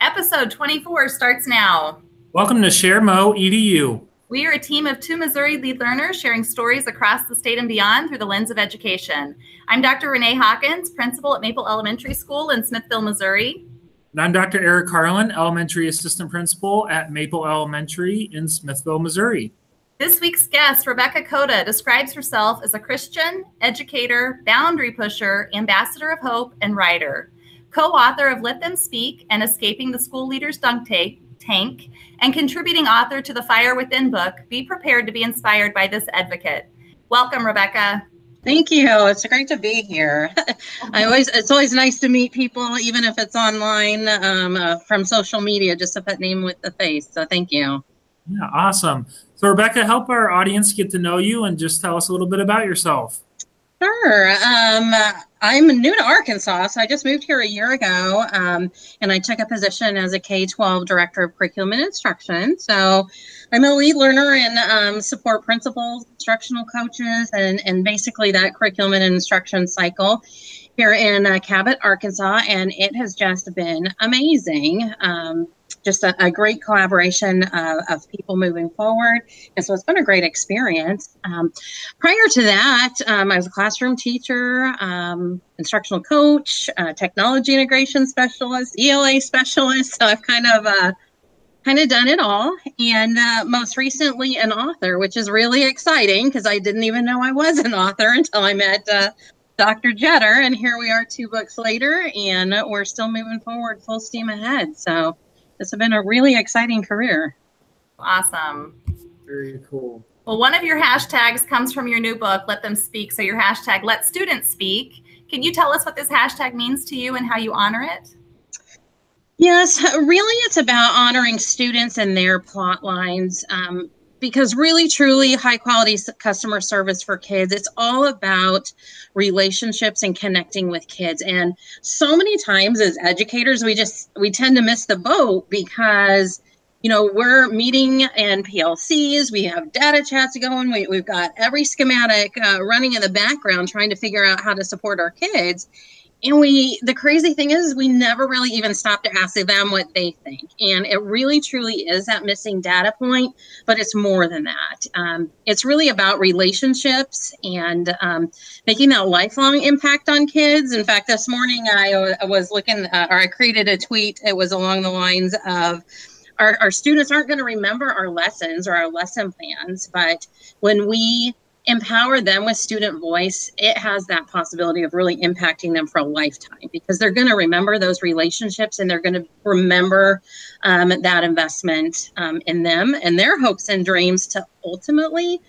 Episode 24 starts now. Welcome to ShareMo EDU. We are a team of two Missouri lead learners sharing stories across the state and beyond through the lens of education. I'm Dr. Renee Hawkins, principal at Maple Elementary School in Smithville, Missouri. And I'm Dr. Eric Carlin, elementary assistant principal at Maple Elementary in Smithville, Missouri. This week's guest, Rebecca Coda, describes herself as a Christian, educator, boundary pusher, ambassador of hope, and writer. Co author of Let Them Speak and Escaping the School Leader's Dunk Tank, and contributing author to the Fire Within book, be prepared to be inspired by this advocate. Welcome, Rebecca. Thank you. It's great to be here. I always it's always nice to meet people, even if it's online um, uh, from social media, just to put name with the face. So thank you. Yeah, awesome. So, Rebecca, help our audience get to know you and just tell us a little bit about yourself. Sure. Um, I'm new to Arkansas, so I just moved here a year ago, um, and I took a position as a K 12 director of curriculum and instruction. So I'm a lead learner and um, support principals, instructional coaches, and, and basically that curriculum and instruction cycle here in uh, Cabot, Arkansas, and it has just been amazing. Um, just a, a great collaboration uh, of people moving forward. And so it's been a great experience. Um, prior to that, um, I was a classroom teacher, um, instructional coach, uh, technology integration specialist, ELA specialist. So I've kind of uh, kind of done it all. And uh, most recently, an author, which is really exciting because I didn't even know I was an author until I met uh, Dr. Jetter. And here we are two books later, and we're still moving forward full steam ahead. So it's been a really exciting career. Awesome. Very cool. Well, one of your hashtags comes from your new book, Let Them Speak. So your hashtag, Let Students Speak. Can you tell us what this hashtag means to you and how you honor it? Yes, really, it's about honoring students and their plot lines. Um, because really truly high quality customer service for kids it's all about relationships and connecting with kids. And so many times as educators we just we tend to miss the boat because you know we're meeting in plcs we have data chats going we, we've got every schematic uh, running in the background trying to figure out how to support our kids and we the crazy thing is we never really even stop to ask them what they think. And it really truly is that missing data point but it's more than that. Um, it's really about relationships and um, making that lifelong impact on kids. In fact this morning i uh, was looking uh, or i created a tweet. It was along the lines of our, our students aren't going to remember our lessons or our lesson plans but when we empower them with student voice, it has that possibility of really impacting them for a lifetime because they're going to remember those relationships and they're going to remember um, that investment um, in them and their hopes and dreams to ultimately.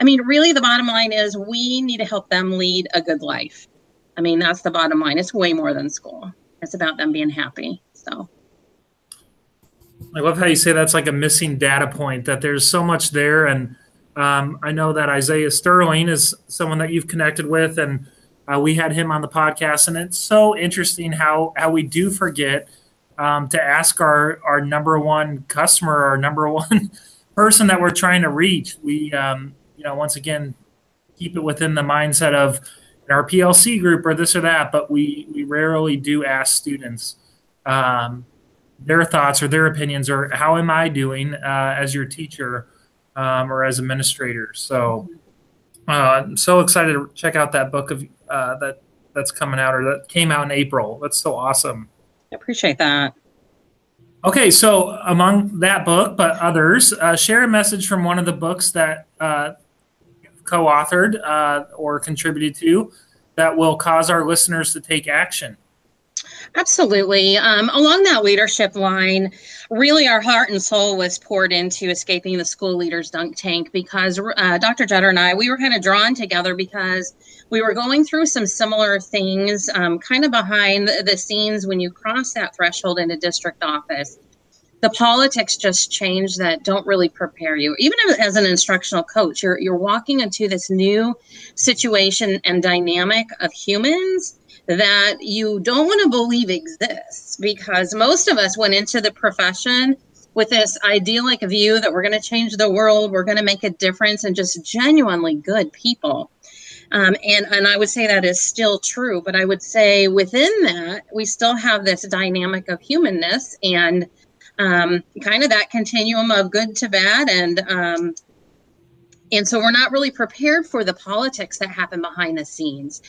I mean, really, the bottom line is we need to help them lead a good life. I mean, that's the bottom line. It's way more than school, it's about them being happy. So. I love how you say that's like a missing data point, that there's so much there. And um, I know that Isaiah Sterling is someone that you've connected with, and uh, we had him on the podcast, and it's so interesting how how we do forget um, to ask our our number one customer, our number one person that we're trying to reach. We, um, you know, once again, keep it within the mindset of our PLC group or this or that, but we we rarely do ask students um, their thoughts or their opinions or how am I doing uh, as your teacher um, or as administrators. So uh, I'm so excited to check out that book of uh, that that's coming out or that came out in April. That's so awesome. I appreciate that. Okay, so among that book, but others, uh, share a message from one of the books that uh, co-authored uh, or contributed to that will cause our listeners to take action. Absolutely. Um, along that leadership line, really our heart and soul was poured into escaping the school leaders dunk tank because uh, Dr. Jetter and I, we were kind of drawn together because we were going through some similar things um, kind of behind the scenes when you cross that threshold in a district office. The politics just change that don't really prepare you. Even as an instructional coach, you're, you're walking into this new situation and dynamic of humans that you don't want to believe exists because most of us went into the profession with this idyllic view that we're going to change the world, we're going to make a difference, and just genuinely good people. Um, and, and I would say that is still true, but I would say within that, we still have this dynamic of humanness and um, kind of that continuum of good to bad. And, um, and so we're not really prepared for the politics that happen behind the scenes.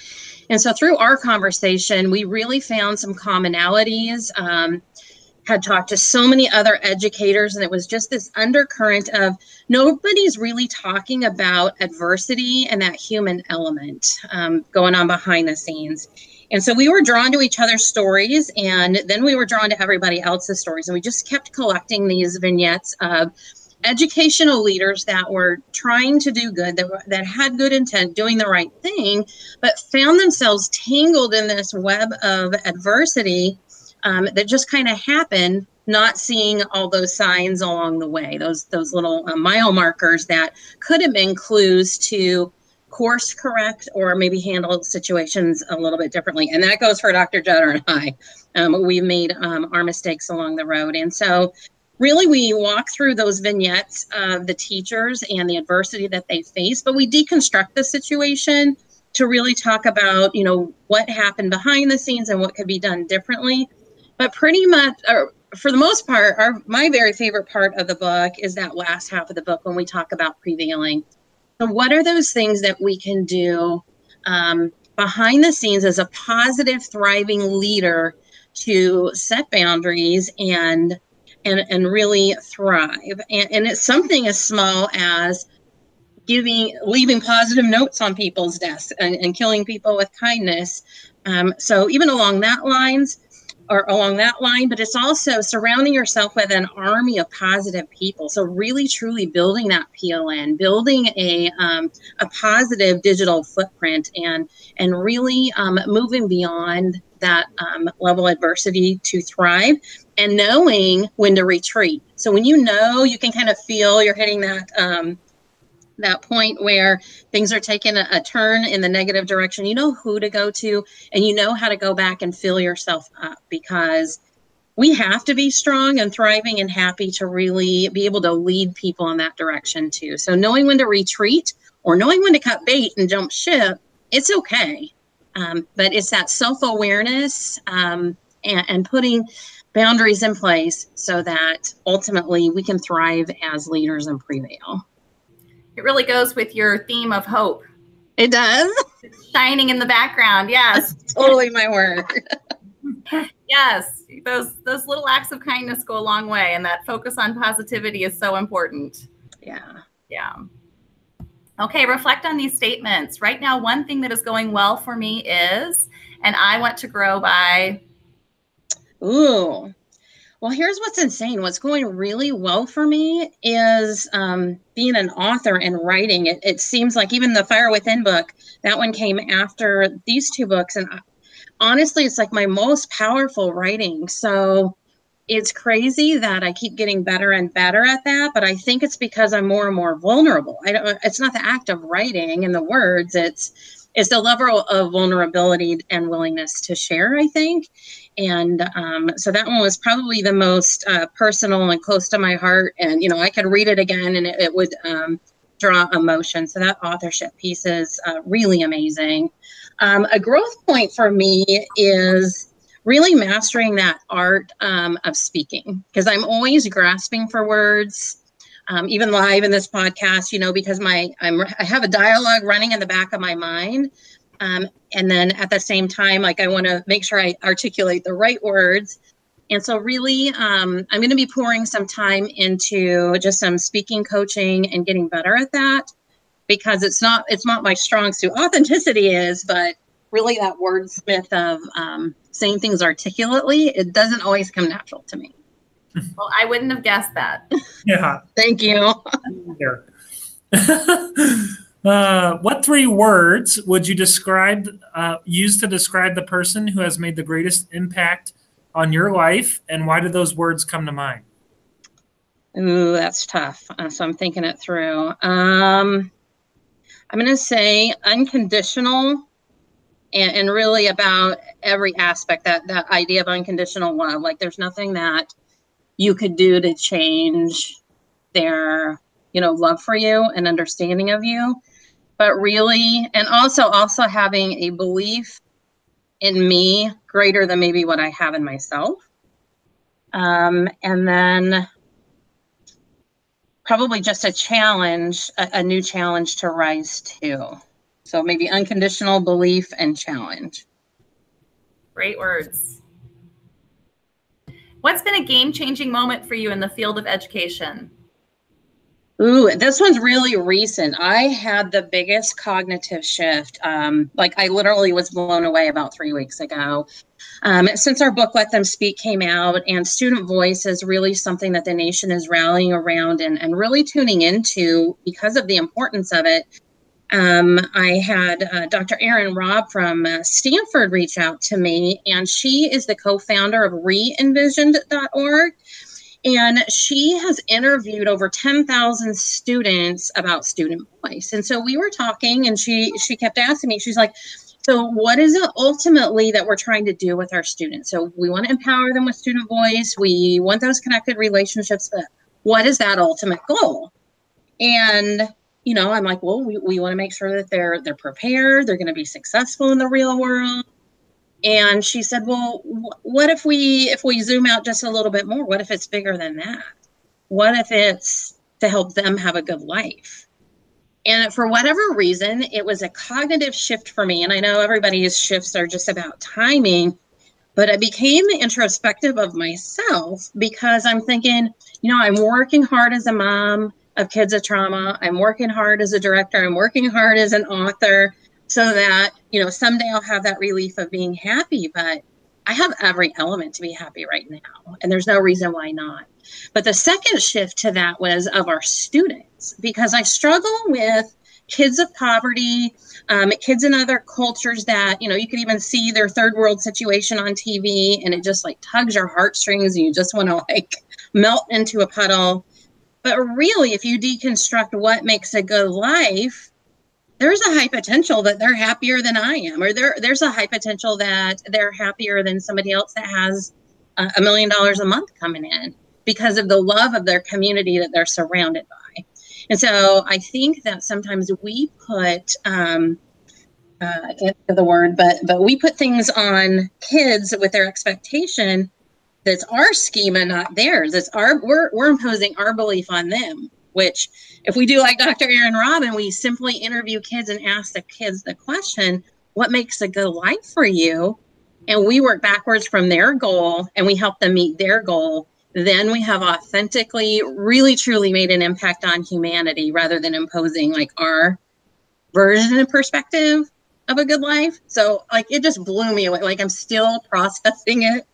And so through our conversation, we really found some commonalities. Um, had talked to so many other educators, and it was just this undercurrent of nobody's really talking about adversity and that human element um, going on behind the scenes. And so we were drawn to each other's stories, and then we were drawn to everybody else's stories. And we just kept collecting these vignettes of educational leaders that were trying to do good, that, that had good intent, doing the right thing, but found themselves tangled in this web of adversity um, that just kind of happened not seeing all those signs along the way those those little uh, mile markers that could have been clues to course correct or maybe handle situations a little bit differently. And that goes for dr Jetter and i. Um, we've made um, our mistakes along the road. And so really we walk through those vignettes of the teachers and the adversity that they face but we deconstruct the situation to really talk about you know what happened behind the scenes and what could be done differently but pretty much, or for the most part, our my very favorite part of the book is that last half of the book when we talk about prevailing. So, what are those things that we can do um, behind the scenes as a positive, thriving leader to set boundaries and and and really thrive? And, and it's something as small as giving leaving positive notes on people's desks and, and killing people with kindness um, so even along that lines or along that line, but it's also surrounding yourself with an army of positive people. So really, truly building that PLN, building a um, a positive digital footprint, and and really um, moving beyond that um, level of adversity to thrive, and knowing when to retreat. So when you know, you can kind of feel you're hitting that um, that point where things are taking a, a, turn in the negative direction, you know who to go to and you know how to go back and fill yourself up because we have to be strong and thriving and happy to really be able to lead people in that direction too. So knowing when to retreat or knowing when to cut bait and jump ship, it's okay. Um, but it's that self awareness um, and, and putting boundaries in place so that ultimately we can thrive as leaders and prevail. It really goes with your theme of hope. It does. shining in the background. Yes. That's totally my word. yes. Those those little acts of kindness go a long way and that focus on positivity is so important. Yeah. Yeah. Okay, reflect on these statements. Right now, one thing that is going well for me is, and I want to grow by. Ooh, well, here's what's insane. What's going really well for me is um, being an author and writing. It, it seems like even the Fire Within book, that one came after these two books. And honestly, it's like my most powerful writing. So it's crazy that I keep getting better and better at that. But I think it's because I'm more and more vulnerable. I don't, it's not the act of writing and the words, it's, it's the level of vulnerability and willingness to share, I think. And um, so that one was probably the most uh, personal and close to my heart. And, you know, I could read it again and it, it would um, draw emotion. So that authorship piece is uh, really amazing. Um, a growth point for me is really mastering that art um, of speaking because I'm always grasping for words. Um, even live in this podcast, you know, because my I'm I have a dialogue running in the back of my mind, um, and then at the same time, like I want to make sure I articulate the right words. And so, really, um, I'm going to be pouring some time into just some speaking coaching and getting better at that because it's not it's not my strong suit. Authenticity is, but really that wordsmith of um, saying things articulately, it doesn't always come natural to me. Well, I wouldn't have guessed that. Yeah. Thank you. Uh, what three words would you describe uh, use to describe the person who has made the greatest impact on your life, and why did those words come to mind? Ooh, that's tough. Uh, so I'm thinking it through. Um, I'm going to say unconditional, and, and really about every aspect that that idea of unconditional love. Like, there's nothing that you could do to change their you know love for you and understanding of you but really, and also also having a belief in me greater than maybe what I have in myself. Um, and then probably just a challenge, a, a new challenge to rise to. So maybe unconditional belief and challenge. Great words. What's been a game changing moment for you in the field of education? Ooh, this one's really recent. I had the biggest cognitive shift. Um, like I literally was blown away about three weeks ago. Um, since our book, Let Them Speak, came out, and student voice is really something that the nation is rallying around and, and really tuning into because of the importance of it. Um, I had uh, Dr. Erin Raab from uh, Stanford reach out to me, and she is the co founder of reenvisioned.org. And she has interviewed over 10,000 students about student voice. And so we were talking and she she kept asking me, she's like, so what is it ultimately that we're trying to do with our students? So we want to empower them with student voice. We want those connected relationships, but what is that ultimate goal? And you know, I'm like, well, we, we want to make sure that they're they're prepared, they're going to be successful in the real world, and she said well what if we if we zoom out just a little bit more what if it's bigger than that? What if it's to help them have a good life? And for whatever reason it was a cognitive shift for me and i know everybody's shifts are just about timing but i became introspective of myself because i'm thinking you know i'm working hard as a mom of kids of trauma. I'm working hard as a director. I'm working hard as an author so that you know someday i'll have that relief of being happy but i have every element to be happy right now and there's no reason why not. But the second shift to that was of our students because i struggle with kids of poverty um, kids in other cultures that you know you can even see their third world situation on tv and it just like tugs your heartstrings and you just want to like melt into a puddle but really if you deconstruct what makes a good life there's a high potential that they're happier than I am, or there there's a high potential that they're happier than somebody else that has a million dollars a month coming in because of the love of their community that they're surrounded by. And so I think that sometimes we put um, uh, I can't think of the word, but but we put things on kids with their expectation that's our schema, not theirs. It's our we're we're imposing our belief on them which if we do like Dr. Aaron Robin, we simply interview kids and ask the kids the question, what makes a good life for you? And we work backwards from their goal and we help them meet their goal. Then we have authentically, really, truly made an impact on humanity rather than imposing like our version and perspective of a good life. So like it just blew me away. Like I'm still processing it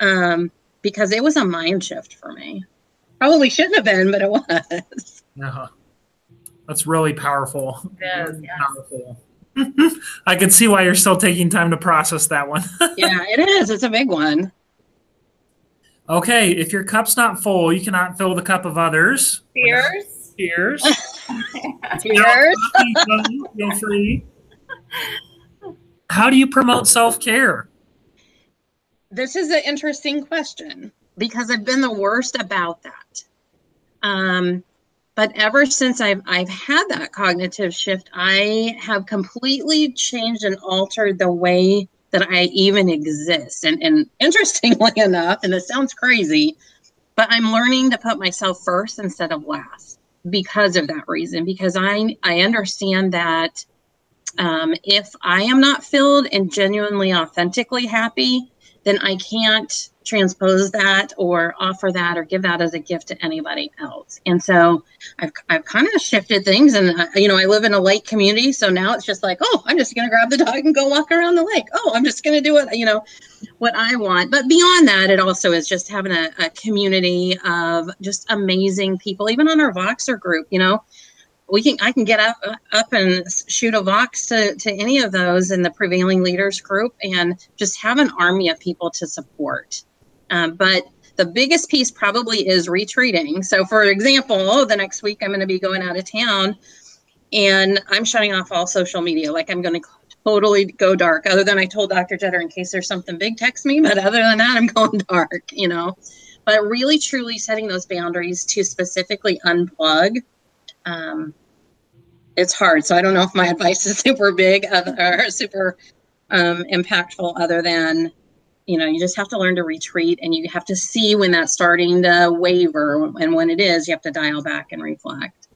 um, because it was a mind shift for me. Probably shouldn't have been, but it was. Yeah. That's really powerful. It is, yes. Powerful. I can see why you're still taking time to process that one. yeah, it is. It's a big one. Okay, if your cup's not full, you cannot fill the cup of others. Cheers. Cheers. Cheers. Feel free. How do you promote self care? This is an interesting question because I've been the worst about that. Um, but ever since I've I've had that cognitive shift, I have completely changed and altered the way that I even exist. And and interestingly enough, and this sounds crazy, but I'm learning to put myself first instead of last because of that reason. Because I I understand that um, if I am not filled and genuinely authentically happy, then I can't transpose that or offer that or give that as a gift to anybody else. And so I've, I've kind of shifted things. And, uh, you know, I live in a lake community. So now it's just like, oh, I'm just going to grab the dog and go walk around the lake. Oh, I'm just going to do it, you know, what I want. But beyond that, it also is just having a, a community of just amazing people, even on our Voxer group, you know, we can I can get up up and shoot a vox to, to any of those in the prevailing leaders group and just have an army of people to support um, but the biggest piece probably is retreating. So, for example, the next week I'm going to be going out of town and I'm shutting off all social media. Like I'm going to totally go dark. Other than I told Dr. Jetter in case there's something big, text me. But other than that, I'm going dark, you know. But really, truly setting those boundaries to specifically unplug. Um, it's hard. So I don't know if my advice is super big or super um, impactful, other than you know you just have to learn to retreat and you have to see when that's starting to waver, and when it is, you have to dial back and reflect.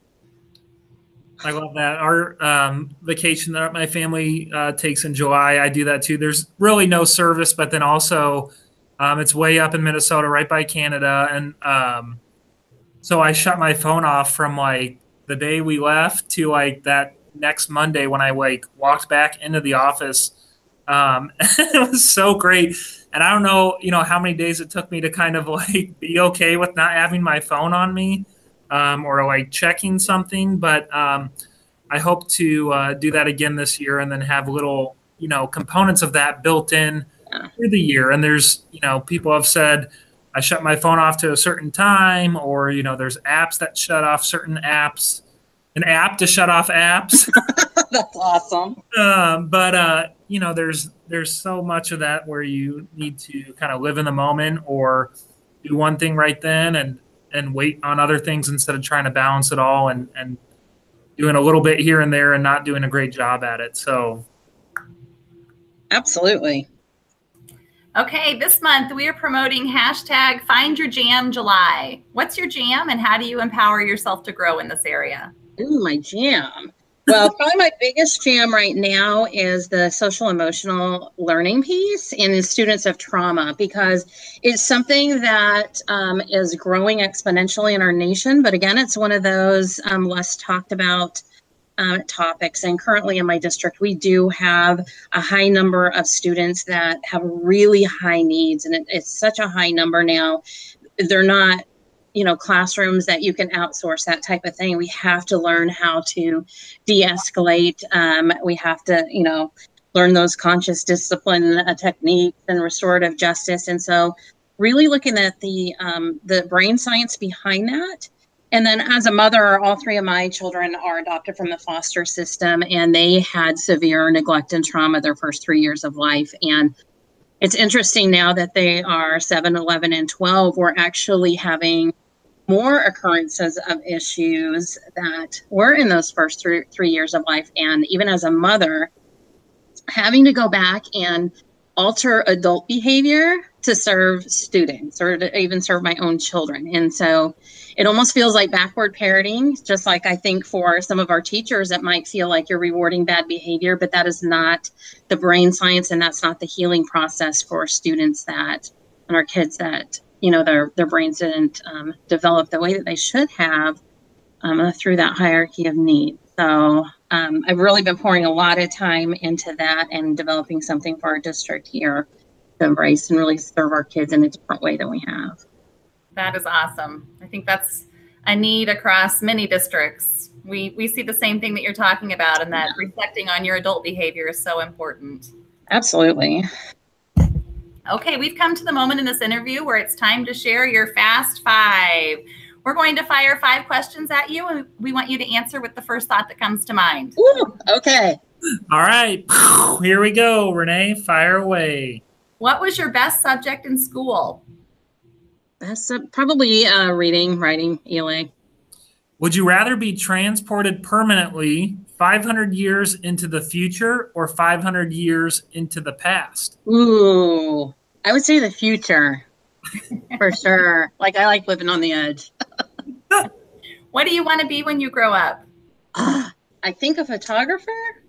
I love that. Our um, vacation that my family uh, takes in July, I do that too. There's really no service, but then also um, it's way up in Minnesota, right by Canada, and um, so I shut my phone off from like the day we left to like that next Monday when I like walked back into the office. Um, it was so great. And I don't know, you know, how many days it took me to kind of like be okay with not having my phone on me um, or like checking something. But um, I hope to uh, do that again this year and then have little, you know, components of that built in through the year. And there's, you know, people have said, I shut my phone off to a certain time, or you know, there's apps that shut off certain apps. An app to shut off apps. That's awesome. Um, but uh, you know, there's there's so much of that where you need to kind of live in the moment or do one thing right then and and wait on other things instead of trying to balance it all and and doing a little bit here and there and not doing a great job at it. So absolutely. Okay, this month we are promoting hashtag Find Your Jam July. What's your jam and how do you empower yourself to grow in this area? Ooh, my jam. Well, probably my biggest jam right now is the social emotional learning piece in the students of trauma because it's something that um, is growing exponentially in our nation. But again, it's one of those um, less talked about uh, topics. And currently in my district, we do have a high number of students that have really high needs. And it, it's such a high number now. They're not, you know, classrooms that you can outsource that type of thing. We have to learn how to de escalate. Um, we have to, you know, learn those conscious discipline uh, techniques and restorative justice. And so, really looking at the um, the brain science behind that and then as a mother, all three of my children are adopted from the foster system and they had severe neglect and trauma their first three years of life. And it's interesting now that they are 7, 11, and 12, we're actually having more occurrences of issues that were in those first three, three years of life. And even as a mother, having to go back and alter adult behavior to serve students or to even serve my own children. And so it almost feels like backward parenting, just like I think for some of our teachers, it might feel like you're rewarding bad behavior, but that is not the brain science and that's not the healing process for students that and our kids that, you know, their, their brains didn't um, develop the way that they should have um, through that hierarchy of need. So um, I've really been pouring a lot of time into that and developing something for our district here to embrace and really serve our kids in a different way than we have. That is awesome. I think that's a need across many districts. We we see the same thing that you're talking about, and that yeah. reflecting on your adult behavior is so important. Absolutely. Okay, we've come to the moment in this interview where it's time to share your fast five. We're going to fire five questions at you, and we want you to answer with the first thought that comes to mind. Ooh, okay. All right, here we go. Renee, fire away. What was your best subject in school? Best probably uh, reading, writing, ELA. Would you rather be transported permanently 500 years into the future or 500 years into the past? Ooh, I would say the future for sure. Like I like living on the edge. what do you want to be when you grow up? Uh, I think a photographer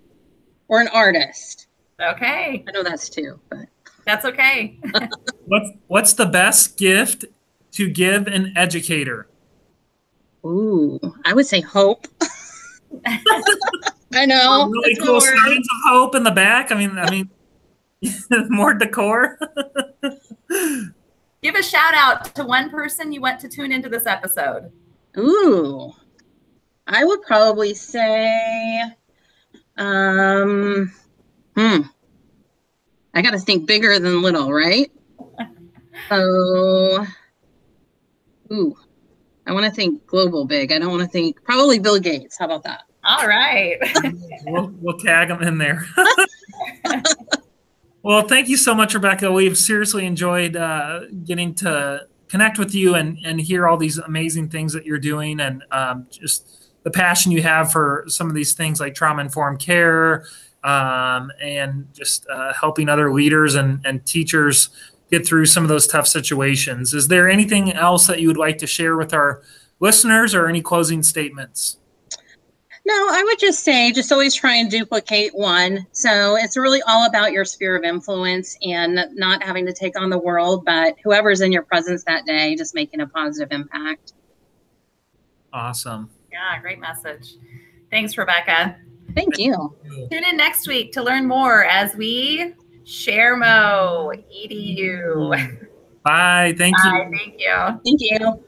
or an artist. Okay. I know that's two, but that's okay. what's what's the best gift to give an educator? Ooh, I would say hope. I know. really cool signs of hope in the back. I mean, I mean, more decor. Give a shout out to one person you want to tune into this episode. Ooh, I would probably say, um, hmm, I got to think bigger than little, right? so, ooh, I want to think global big. I don't want to think probably Bill Gates. How about that? All right. we'll, we'll tag him in there. Well, thank you so much, Rebecca. We've seriously enjoyed uh, getting to connect with you and, and hear all these amazing things that you're doing and um, just the passion you have for some of these things like trauma informed care um, and just uh, helping other leaders and, and teachers get through some of those tough situations. Is there anything else that you would like to share with our listeners or any closing statements? No, I would just say just always try and duplicate one. So it's really all about your sphere of influence and not having to take on the world, but whoever's in your presence that day, just making a positive impact. Awesome. Yeah, great message. Thanks, Rebecca. Thank you. Tune in next week to learn more as we share mo edu. Bye. Thank you. Thank you. Thank you.